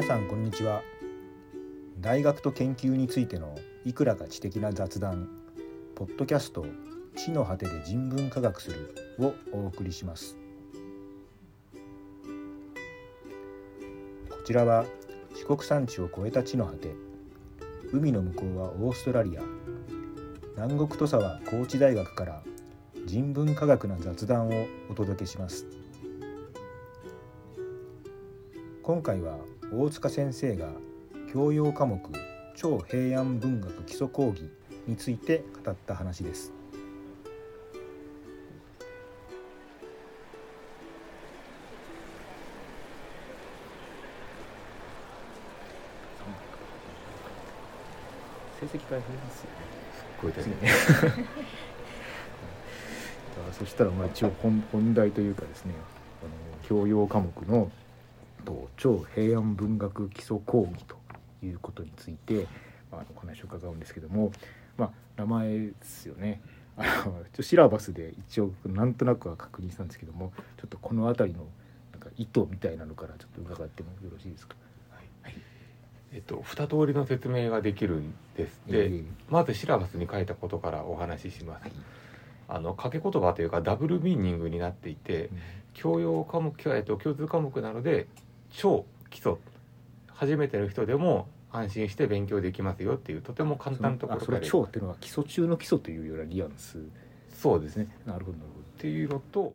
皆さんこんにちは。大学と研究についてのいくらか知的な雑談ポッドキャスト地の果てで人文科学するをお送りします。こちらは四国山地を越えた地の果て海の向こうはオーストラリア南国土佐は高知大学から人文科学な雑談をお届けします。今回は大塚先生が教養科目超平安文学基礎講義について語った話です成績大変ですよねすっごいですね。そしたらまあ一応本本題というかですねあの教養科目のと超平安文学基礎講義ということについて、まあ、お話を伺うんですけども、まあ、名前ですよねあのシラバスで一応なんとなくは確認したんですけどもちょっとこの辺りのなんか意図みたいなのからちょっと伺ってもよろしいですか？えっと二通りの説明ができるんです。で、ええまずシラバスに書いたことからお話しします。あの掛け言葉というかダブルミーニングになっていて、教養科目えっと共通科目なので超基礎。初めての人でも安心して勉強できますよっていうとても簡単なところから超っていうのは基礎中の基礎というようなニュアンスでそうですね。なるほどなるほっていうのと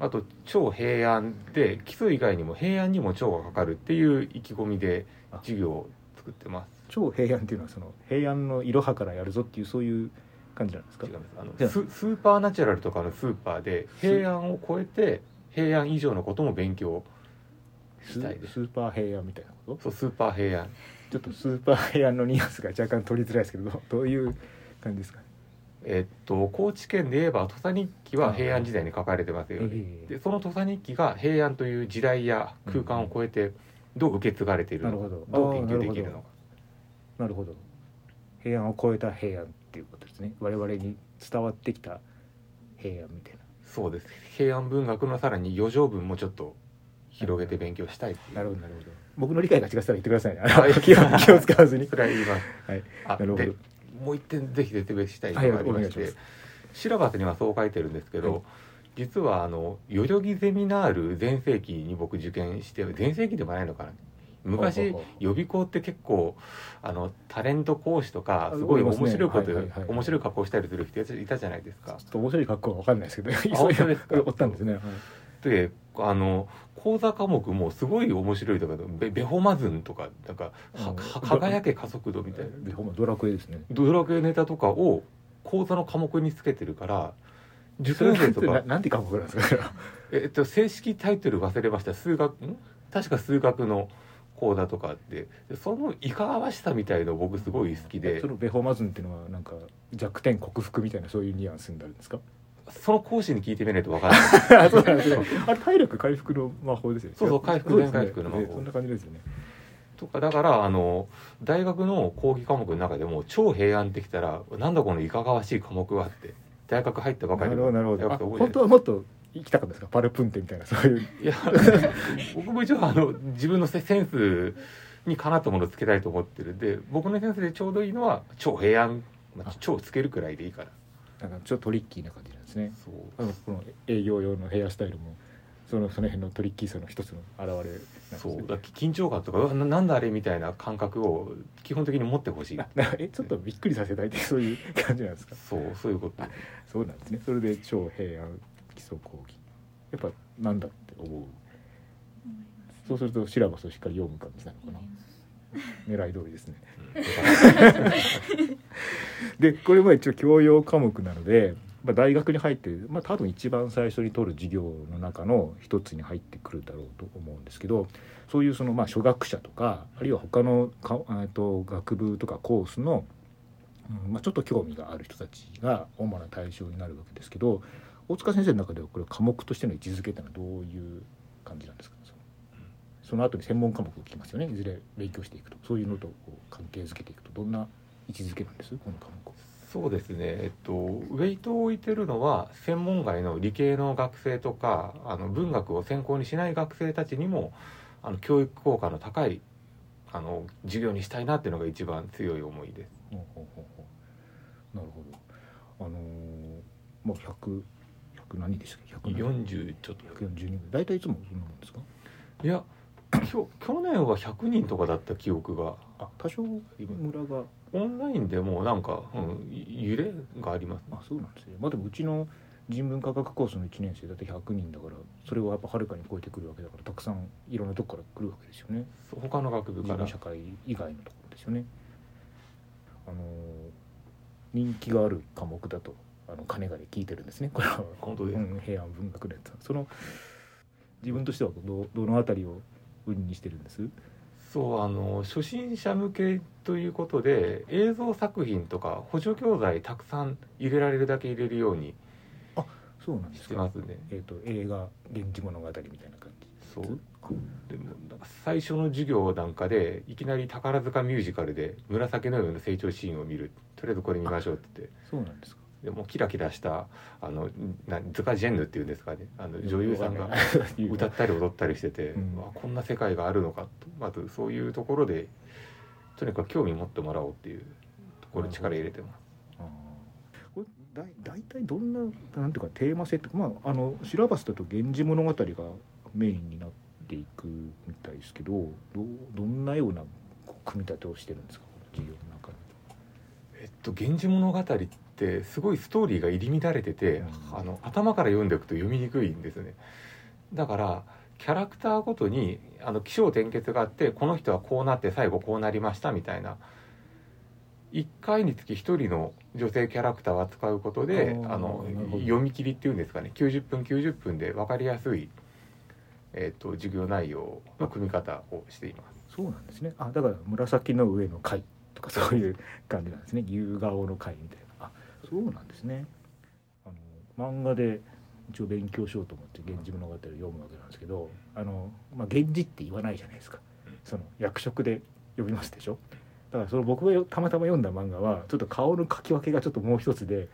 あと超平安で基礎以外にも平安にも超がかかるっていう意気込みで授業を作ってます。超平安っていうのはその平安のいろはからやるぞっていうそういう感じなんですか？違います。あのスーパーナチュラルとかのスーパーで平安を超えて平安以上のことも勉強スーパー平安みたいなこと？そうスーパー平安。ちょっとスーパー平安のニュアンスが若干取りづらいですけどどどういう感じですか？えっと高知県で言えば土佐日記は平安時代に書かれてますよね。ええ。でその土佐日記が平安という時代や空間を超えてどう受け継がれているのかなるほど。どう研究できるのか。なるほど。平安を超えた平安っていうことですね。我々に伝わってきた平安みたいそうです。平安文学のさらに余剰文もちょっと広げて勉強したいななるほどなるほど。僕の理解が違ったら言ってくださいね。はい 気を気を使わずに。それは言います。はい。あなるほど。でもう一点ぜひ説明したいのはいがありまして、お願いします。シラバスにはそう書いてるんですけど、はい。実はあの代々木ゼミナール全盛期に僕受験して全盛期でもないのかな。昔予備校って結構あのタレント講師とかあすごい面白いこと、はいはいはい。面白い格好したりする人いたじゃないですか。ちょ。っと面白い格好は分かんないですけど本当ですか？おったんですね、はい。であの講座科目もすごい面白いとかベベホマズンとかなんかは輝け加速度みたいな。ドラクエですね。ドラクエネタとかを講座の科目につけてるから受験生とか。ななんて科目なんですか？えっと正式タイトル忘れました。数学ん？確か数学の講座とかあってでそのいかがわしさみたいの僕すごい好きで。そのベホマズンっていうのはなんか弱点克服みたいなそういうニュアンスになるんですか？その講師に聞いてみないとわからない。あ そうなんですね。あれ体力回復の魔法ですよね。そうそう回復そうですね。回復の魔法ねそんな感じですよね。とかだからあの大学の講義科目の中でも超平安ってきたらなんだこのいかがわしい科目はって大学入ったばかりなるほどなるほ大ど本当はもっと行きたかったですか？パルプンテみたいな。そういう。いや 僕も一応あの自分のセセンスにかなったものをつけたいと思ってるんで僕のセンスでちょうどいいのは超平安、まああ、超つけるくらいでいいからなんかちょっとトリッキーな感じなんですね。そう。あのこの営業用のヘアスタイルもそのその辺のトリッキーさの一つの表れなんですね。そう。だ緊張感とかななんだあれみたいな感覚を基本的に持ってほしい。えちょっとびっくりさせたいってそういう感じなんですか？そうそういうこと。そうなんですね。それで超平安基礎講義。やっぱなんだって思う。そうするとシラバスをしっかり読む感じなのかな。狙い通りですね でこれも一応教養科目なので、まあ、大学に入って、まあ、多分一番最初に取る授業の中の一つに入ってくるだろうと思うんですけどそういうそのまあ初学者とかあるいは他のかえっと学部とかコースの、うんまあ、ちょっと興味がある人たちが主な対象になるわけですけど大塚先生の中ではこれ科目としての位置づけってのはどういう感じなんですか？そのその後に専門科目を聞きますよね。いずれ勉強していくと。そういうのと関係づけていくとどんな位置づけなんです？この科目そうですね。えっとウェイトを置いてるのは専門外の理系の学生とかあの文学を専攻にしない学生たちにもあの教育効果の高いあの授業にしたいなっていうのが一番強い思いです。ほうほうほうほう。なるほど。あのーまあ100 100何でしたっけ？100 40ちょっと。140人ぐらい。大体いつもそんなもんですか？いやきょ去年は100人とかだった記憶が。あ多少村がオンラインでもなんか、うん、揺れがありますあそうなんですね。まあでもうちの人文科学コースの1年生だって100人だからそれをやっぱはるかに超えてくるわけだからたくさんいろんなとこから来るわけですよね。他の学部から。社会以外のところですよね。あのー人気がある科目だとあの金がで聞いてるんですね。これは。本当ですうん、平安文学連その自分としてはどどのあたりを売りにしてるんです？そうあの初心者向けということで映像作品とか補助教材たくさん入れられるだけ入れるようにそうなんでしてすかますね。えっ、と映画「源氏物語」みたいな感じそうあでも最初の授業なんかでいきなり宝塚ミュージカルで紫の上の成長シーンを見る。とりあえずこれ見ましょうって言って。そうなんですかでもうキラキラしたあのなズカジェンヌっていうんですかね。あの女優さんが歌ったり踊ったりしてて、うん。わこんな世界があるのかと。まずそういうところでとにかく興味持ってもらおうっていうところに力入れてます。これだい大体どんななんていうかテーマ性ってまああのシラバスだと「源氏物語」がメインになっていくみたいですけどどうどんなような組み立てをしてるんですか？この授業の中で。えっと「源氏物語」ってすごいストーリーが入り乱れてて、うん。あの頭から読んでいくと読みにくいんですね。だからキャラクターごとにあの起承転結があってこの人はこうなって最後こうなりましたみたいな1回につき1人の女性キャラクターを扱うことであの読み切りっていうんですかね。90分90分で分かりやすい、えっと授業内容の組み方をしています。そうなんですね。あだから紫の上の貝とかそういう感じなんですね。夕顔の貝みたいな。あそうなんですね。あの漫画で一応勉強しようと思って「源氏物語」を読むわけなんですけどあの、まあ、源氏って言わないじゃないですか。その役職で呼びますでしょ。だからその僕がたまたま読んだ漫画はちょっと顔の描き分けがちょっともう一つで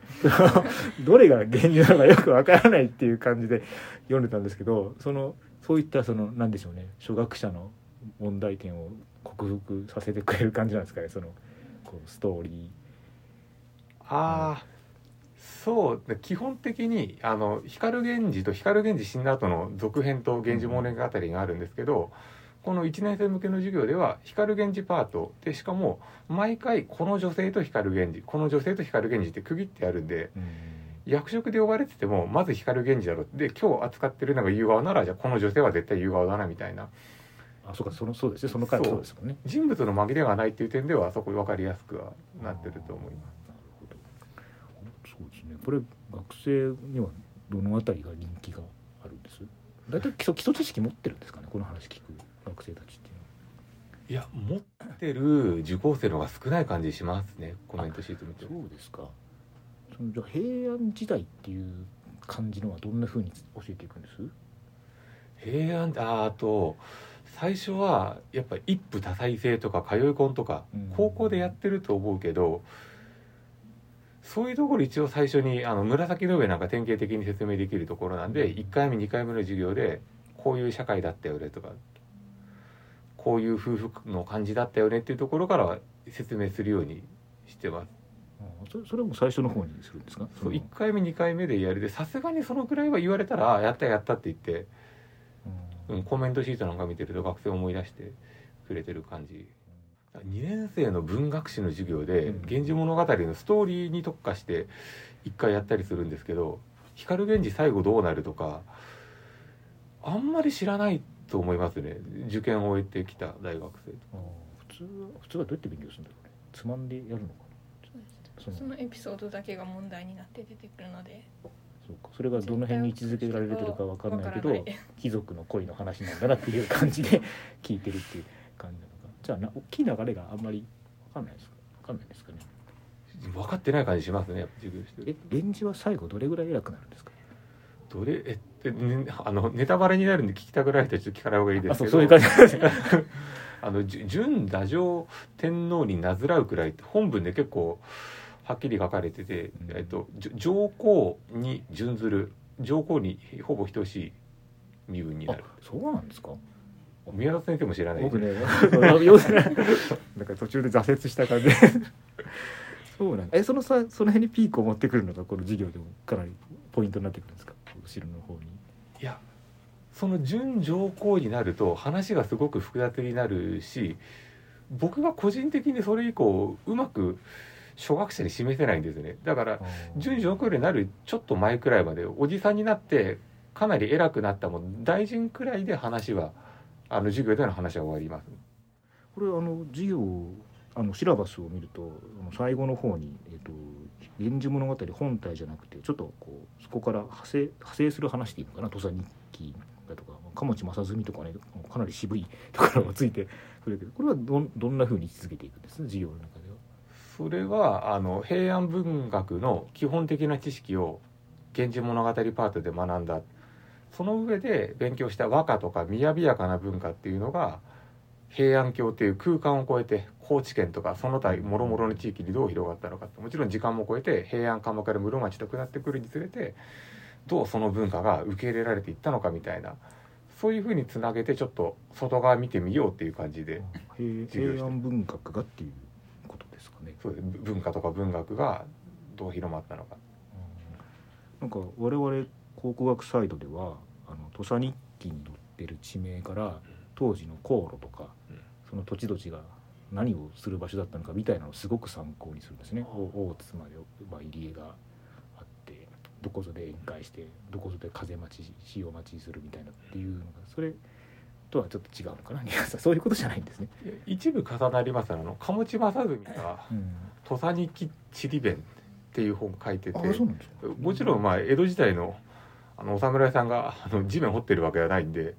どれが源氏なのかよくわからないっていう感じで読んでたんですけどそのそういったその何でしょうね。初学者の問題点を克服させてくれる感じなんですかね。そのこうストーリー。ああ、そうで基本的にあの光源氏と光源氏死んだ後の続編と源氏物語があるんですけど、この1年生向けの授業では光源氏パートでしかも毎回この女性と光源氏この女性と光源氏って区切ってあるんで役職で呼ばれててもまず光源氏だろで今日扱ってるのが夕顔ならじゃあこの女性は絶対夕顔だなみたいな。あそうかそのそうですね。その回はそうですもんね。人物の紛れがないっていう点ではそこ分かりやすくはなってると思います。なるほどそうですねこれ学生にはどのあたりが人気があるんです？大体基礎基礎知識持ってるんですかね？この話聞く学生たちっていうのは。いや持ってる受講生の方が少ない感じしますね。コメントシート見て。そうですか。そのじゃあ平安時代っていう感じのはどんなふうに教えていくんです？平安ああと最初はやっぱ一夫多妻制とか通い込んとかうん。高校でやってると思うけどそういうところ一応最初にあの紫の上なんか典型的に説明できるところなんで1回目2回目の授業でこういう社会だったよねとかこういう夫婦の感じだったよねっていうところからは説明するようにしてます。あそれも最初の方にするんですか？そうの1回目2回目でやるでさすがにそのくらいは言われたらあ「やったやった」って言って、うん。うん、コメントシートなんか見てると学生思い出してくれてる感じ2年生の文学史の授業でうん「源氏物語」のストーリーに特化して1回やったりするんですけど光源氏最後どうなるとかあんまり知らないと思いますね。受験を終えてきた大学生とあ普通は普通はどうやって勉強するんだろうね。つまんでやるのかな。そのそのエピソードだけが問題になって出てくるので。そうか。それがどの辺に位置づけられてるかわかんないけど貴族の恋の話なんだなっていう感じで聞いてるっていう感じじゃあな大きい流れがあんまりわかんないですか？わかんないですかね？分かってない感じしますね授業してるえ源氏は最後どれぐらい偉くなるんですか？どれ？ええねあのネタバレになるんで聞きたくない人はちょっと聞かない方がいいですけど。あそういう感じ。ですねあのじゅ準太上天皇になずらうくらいって本文で結構はっきり書かれてて、うん。えっと、上皇に準ずる上皇にほぼ等しい身分になあるそうなんですか？宮田先生も知らない。僕ね なんか途中で挫折した感じ。そうなんだ。えそのさその辺にピークを持ってくるのがこの授業でもかなりポイントになってくるんですか？後ろの方に。いやその準上皇になると話がすごく複雑になるし僕が個人的にそれ以降うまく初学者に示せないんですね。だから準上皇になるちょっと前くらいまでおじさんになってかなり偉くなったもん大臣くらいで話はあの授業での話は終わりますこれあの授業あのシラバスを見ると最後の方に「えっと源氏物語」本体じゃなくてちょっとこうそこから派生派生する話でいいのかな土佐日記だとか鴨地正純とかねかなり渋いところがついてくるけどこれはどんどんなふうに位置づけていくんです？授業の中では。それはあの平安文学の基本的な知識を「源氏物語」パートで学んだその上で勉強した和歌とか雅やかな文化っていうのが平安京っていう空間を超えて高知県とかその他もろもろの地域にどう広がったのかってもちろん時間も超えて平安鎌倉室町と下ってくるにつれてどうその文化が受け入れられていったのかみたいなそういうふうにつなげてちょっと外側見てみようっていう感じで平安文学がっていうことですかね。そうです文化とか文学がどう広まったのかなんか我々考古学サイドではあの土佐日記に載ってる地名から当時の航路とか、うんその土地土地が何をする場所だったのかみたいなのをすごく参考にするんですね。お大津まで、まあ、入り江があってどこぞで宴会してどこぞで風待ち潮待ちするみたいなっていうのがそれとはちょっと違うのかな そういうことじゃないんですね。一部重なりますあの鴨地正純がうん、「土佐日記地理弁」っていう本書いてて。もちろんまあ江戸時代のあのお侍さんがあの地面掘ってるわけではないんで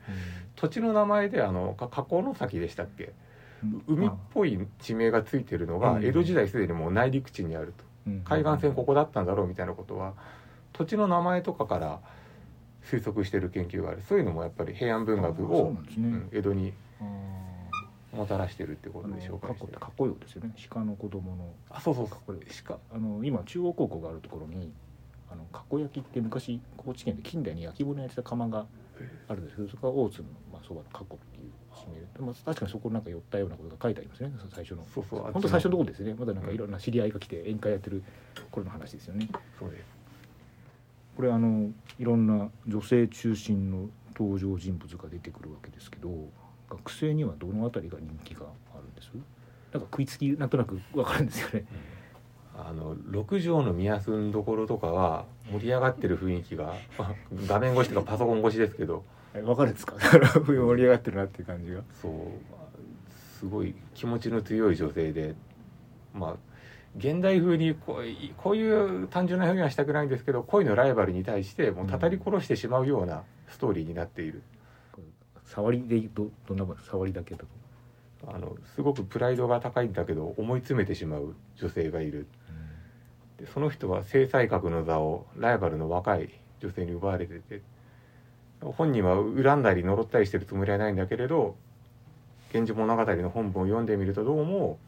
土地の名前であのか河口の先でしたっけ？うん。海っぽい地名がついてるのがうん。江戸時代すでにもう内陸地にあると。うん。海岸線ここだったんだろうみたいなことは土地の名前とかから推測してる研究がある。そういうのもやっぱり平安文学をね。うん江戸にあもたらしてるってことでして過去ってかっこよですよね。鹿の子供の。あそうそうこれ鹿あの今中央高校があるところにあのかっこ焼きって昔高知県で近代に焼き物やってた窯があるんですけどそこは大津の、まあ、そばの過去っていう地名で、まあ、確かにそこなんか寄ったようなことが書いてありますね最初の。そうそう本当最初のところですね。まだなんかいろんな知り合いが来て宴会やってる頃の話ですよね。そうです。これあのいろんな女性中心の登場人物が出てくるわけですけど学生にはどのあたりが人気があるんです？なんか食いつきなんとなくわかるんですよねあの六条の宮住どころとかは盛り上がってる雰囲気が 画面越しとかパソコン越しですけど。かるんですか？盛り上がってるなっていう感じが。そう。すごい気持ちの強い女性で。まあ現代風にこういこういう単純な表現はしたくないんですけど恋のライバルに対してもうたたり殺してしまうようなストーリーになっている、触りでどどんな触りだけだと、あのすごくプライドが高いんだけど思い詰めてしまう女性がいるでその人は正妻格の座をライバルの若い女性に奪われてて本人は恨んだり呪ったりしてるつもりはないんだけれど「源氏物語」の本文を読んでみるとどうも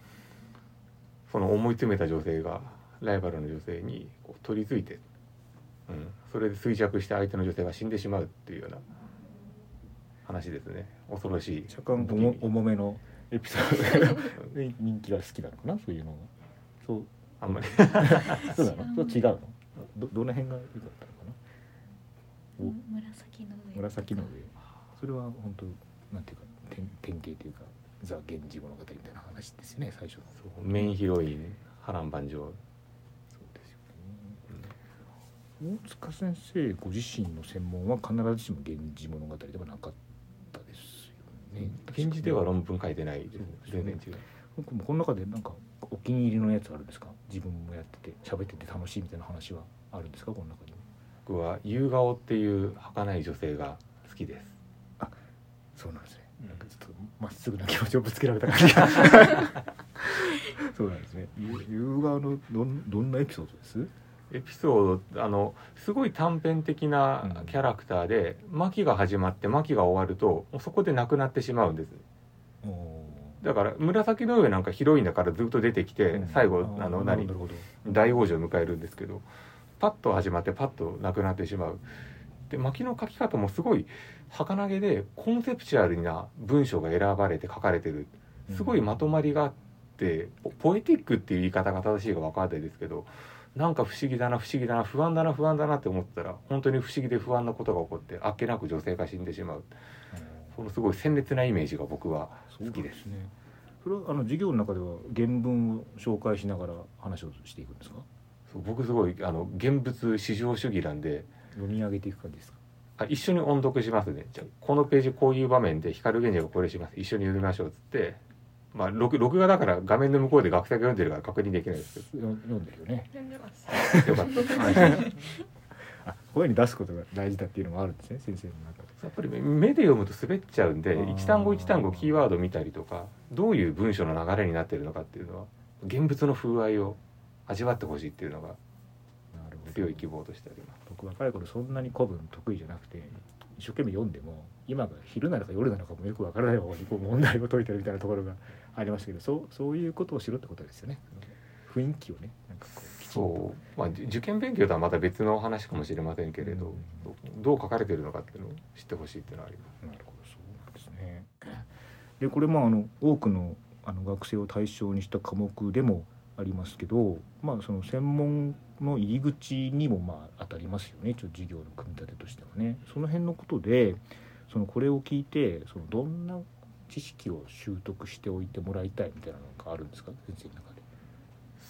その思い詰めた女性がライバルの女性にこう取り付いて、うん、それで衰弱して相手の女性が死んでしまうっていうような話ですね。恐ろしい。若干重重めのエピソード。で 人気が好きなのかなそういうのが。そうあんまり。そうなの？そう違うの？どどの辺が良かったのかな？お。紫の上。紫の上。それは本当なんていうか典典型というかザ・源氏物語みたいな話ですよね最初の。そうメインヒロイン波乱万丈。そうですよね。大塚先生ご自身の専門は必ずしも源氏物語ではなかったですよね。現時では論文書いてないですそう全然違う僕もこの中でなんかお気に入りのやつあるんですか？自分もやってて喋ってて楽しいみたいな話はあるんですか？この中に僕は夕顔っていう儚い女性が好きです。そうなんですね。うん。なんかちょっとまっすぐな気持ちをぶつけられた感じ。が そうなんですね。ゆ夕顔のどんどんなエピソードです？エピソードあのすごい短編的なキャラクターで巻が始まって巻が終わるともうそこで亡くなってしまうんです。おだから紫の上なんかヒロインだからずっと出てきて、最後あの何？大往生を迎えるんですけどパッと始まってパッと亡くなってしまう。で巻きの書き方もすごい儚げでコンセプチュアルな文章が選ばれて書かれてる。すごいまとまりがあってポポエティックっていう言い方が正しいか分かんないですけどなんか不思議だな不思議だな不安だな不安だなって思ってたら本当に不思議で不安なことが起こってあっけなく女性が死んでしまうそのすごい鮮烈なイメージが僕は好きです。ねそれはあの授業の中では原文を紹介しながら話をしていくんですか？そう僕すごいあの現物至上主義なんで。読み上げていく感じですか？あ一緒に音読しますね。じゃあこのページこういう場面で光源氏がこれします。一緒に読みましょうっつって。まあ録録画だから画面の向こうで学生が読んでるから確認できないですけよ読んでるよね。読んでます。ど よかった声に出すことが大事だっていうのもあるんですね先生の中で。やっぱり目で読むと滑っちゃうんで一単語一単語キーワード見たりとかどういう文章の流れになってるのかっていうのは現物の風合いを味わってほしいっていうのが強い希望としてあります。僕若い頃そんなに古文得意じゃなくて一生懸命読んでも今が昼なのか夜なのかもよくわからないままにこう問題を解いてるみたいなところがありましたけどそうそういうことをしろってことですよね。雰囲気をねなんかこうそう、まあ、受験勉強とはまた別の話かもしれませんけれど、どう書かれてるのかっていうのを知ってほしいっていうのはあります。なるほどそうですね。でこれまああの多くのあの学生を対象にした科目でもありますけど、まあその専門の入り口にもまあ当たりますよね。一応授業の組み立てとしてはね。その辺のことで、そのこれを聞いてそのどんな知識を習得しておいてもらいたいみたいなのがあるんですか？先生の中で。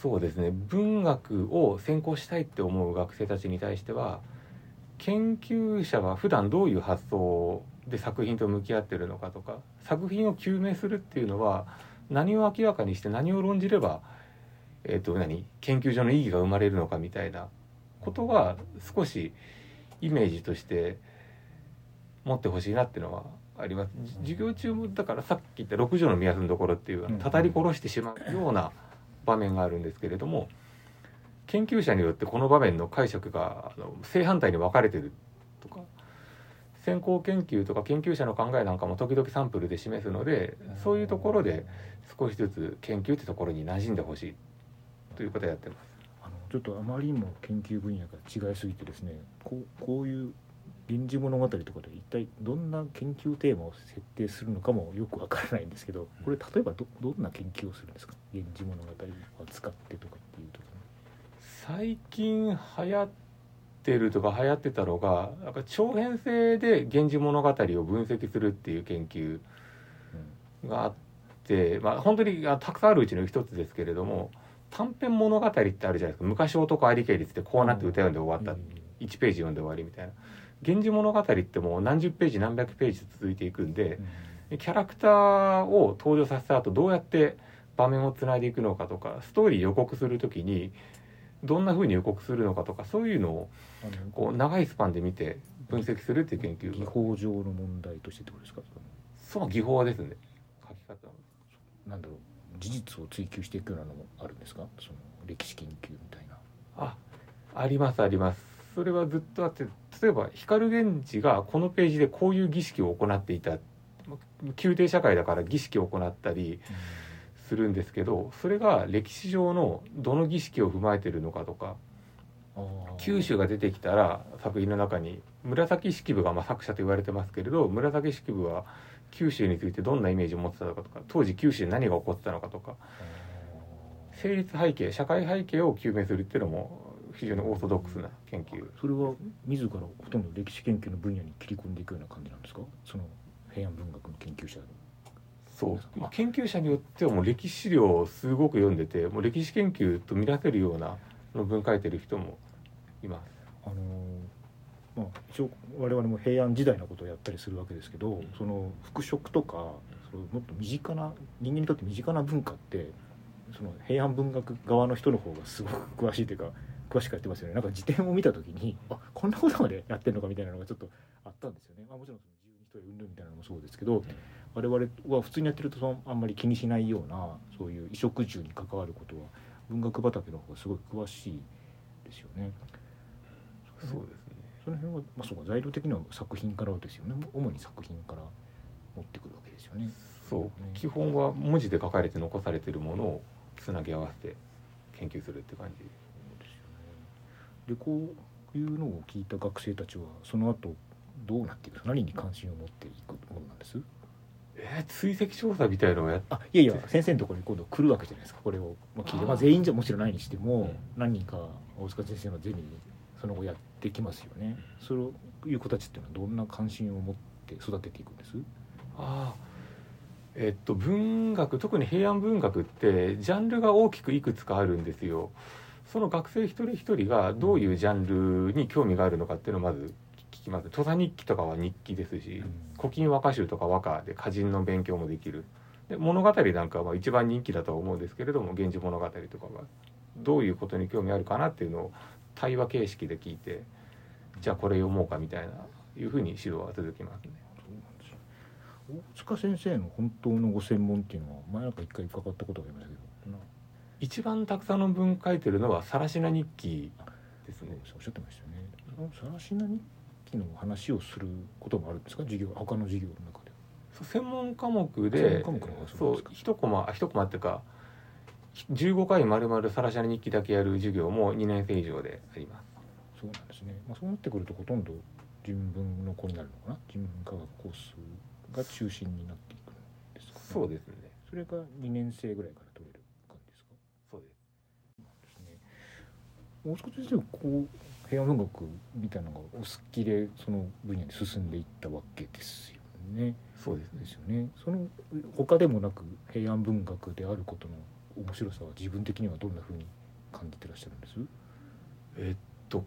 そうですね文学を専攻したいって思う学生たちに対しては研究者は普段どういう発想で作品と向き合ってるのかとか作品を究明するっていうのは何を明らかにして何を論じれば、えー、と何研究所の意義が生まれるのかみたいなことは少しイメージとして持ってほしいなっていうのはあります。じ授業中もだからさっき言った六条の目安のところっていううんたたり殺してしまうような場面があるんですけれども研究者によってこの場面の解釈があの正反対に分かれてるとか先行研究とか研究者の考えなんかも時々サンプルで示すのでそういうところで少しずつ研究ってところに馴染んでほしいということをやってます。あのちょっとあまりにも研究分野が違いすぎてですねこうこういう「源氏物語」とかで一体どんな研究テーマを設定するのかもよくわからないんですけどこれ例えばどどんな研究をするんですか「源氏物語」を使ってとか。っていうと最近流行ってるとか流行ってたのがなんか長編成で「源氏物語」を分析するっていう研究があって、まあ、本当にあたくさんあるうちの一つですけれども短編物語ってあるじゃないですか。昔男ありけりってこうなって歌読んで終わった、1ページ読んで終わりみたいな「源氏物語」ってもう何十ページ何百ページ続いていくんでキャラクターを登場させた後どうやって場面をつないでいくのかとかストーリー予告する時にどんな風に予告するのかとかそういうのをこう長いスパンで見て分析するっていう研究技が法上の問題としてってことですか？その。技法ですね。書き方なんだろう事実を追求していくようなのもあるんですか？その歴史研究みたいな。あありますありますそれはずっとあって例えば光源氏がこのページでこういう儀式を行っていた宮廷社会だから儀式を行ったりするんですけどそれが歴史上のどの儀式を踏まえてるのかとか九州が出てきたら作品の中に紫式部がまあ作者と言われてますけれど紫式部は九州についてどんなイメージを持ってたのかとか当時九州で何が起こってたのかとか成立背景社会背景を究明するっていうのも非常にオーソドックスな研究。それは自らほとんど歴史研究の分野に切り込んでいくような感じなんですか？その平安文学の研究者そう、まあ、研究者によってはもう歴史資料をすごく読んでてもう歴史研究と見らせるような論文書いてる人もいます。あのーまあ一応我々も平安時代のことをやったりするわけですけどその服飾とかそのもっと身近な人間にとって身近な文化ってその平安文学側の人の方がすごく詳しいというか詳しくやってますよね。なんか辞典を見た時にあこんなことまでやってるのかみたいなのがちょっとあったんですよね、まあ、もちろんその自由に一人うんぬんみたいなのもそうですけど我々は普通にやってるとそのあんまり気にしないようなそういう衣食住に関わることは文学畑の方がすごい詳しいですよね。そうですね。その辺は、まあ、そうか材料的には作品からですよね。主に作品から持ってくるわけですよね。そう。ね。基本は文字で書かれて残されてるものをつなぎ合わせて研究するって感じでこういうのを聞いた学生たちはその後どうなっていく何に関心を持っていくものなんです？えー追跡調査みたいのをやっあいやいや先生のところに今度来るわけじゃないですか。これを、まあ、聞いてまあ、全員じゃもちろんないにしても、うん。何人か大塚先生のゼミにその後やってきますよね、そういう子たちっていうのはどんな関心を持って育てていくんです？ああえっと文学特に平安文学ってジャンルが大きくいくつかあるんですよその学生一人一人がどういうジャンルに興味があるのかっていうのをまず聞きます。土佐日記とかは日記ですし「古今和歌集」とか和歌で歌人の勉強もできる。で物語なんかは一番人気だとは思うんですけれども「源氏物語」とかはどういうことに興味あるかなっていうのを対話形式で聞いてじゃあこれ読もうかみたいないうふうに指導は続きますね。大塚先生の本当のご専門っていうのは前なんか一回伺ったことがありましたけどな一番たくさんの文書いてるのは「さらしな日記」ですね。おっしゃってましたよね。さらしな日記の話をすることもあるんですか？授業他の授業の中で。そう専門科目専でそそう一コマあ一コマっていうか15回まるまるさらしな日記だけやる授業も2年生以上であります。そうなんですね、まあ、そうなってくるとほとんど人文の子になるのかな？人文科学コースが中心になっていくんですか、ね、そうですね。それが2年生ぐらいから取れる感じですかそうです。ですね大塚先生はこう平安文学みたいなのがお好きでその分野に進んでいったわけですよね。そうですね。で。すよね。その他でもなく平安文学であることの面白さは自分的にはどんなふうに感じてらっしゃるんです？えっと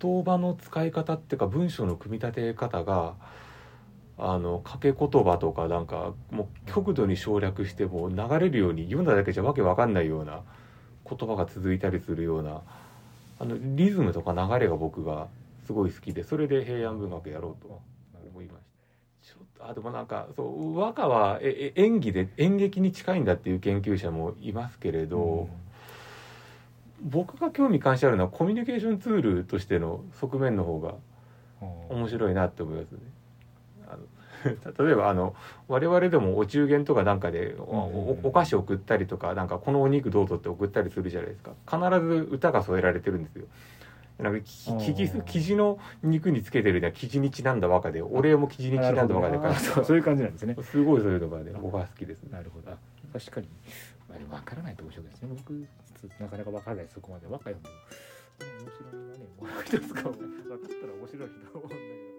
言葉の使い方っていうか文章の組み立て方があの掛け言葉とかなんかもう極度に省略してもう流れるように読んだだけじゃわけわかんないような言葉が続いたりするようなあのリズムとか流れが僕がすごい好きでそれで平安文学やろうと思いましたちょっとあでもなんかそう和歌はえ演技で演劇に近いんだっていう研究者もいますけれど、僕が興味関心あるのはコミュニケーションツールとしての側面の方が面白いなって思いますね。例えばあの我々でもお中元とかなんかでおおお菓子送ったりとかなんかこのお肉どうぞって送ったりするじゃないですか。必ず歌が添えられてるんですよ。なんかき地生地の肉につけてるには生地にちなんだ和歌でお礼も生地にちなんだ和歌であーそうそういう感じなんですね。すごいそういうのがね僕は好きですね。なるほど。あ確かに。あれ分からないと面白いですね。僕なかなか分からないそこまで。和歌読む面白みがね。もう一つか分かったら面白いと思うんだけど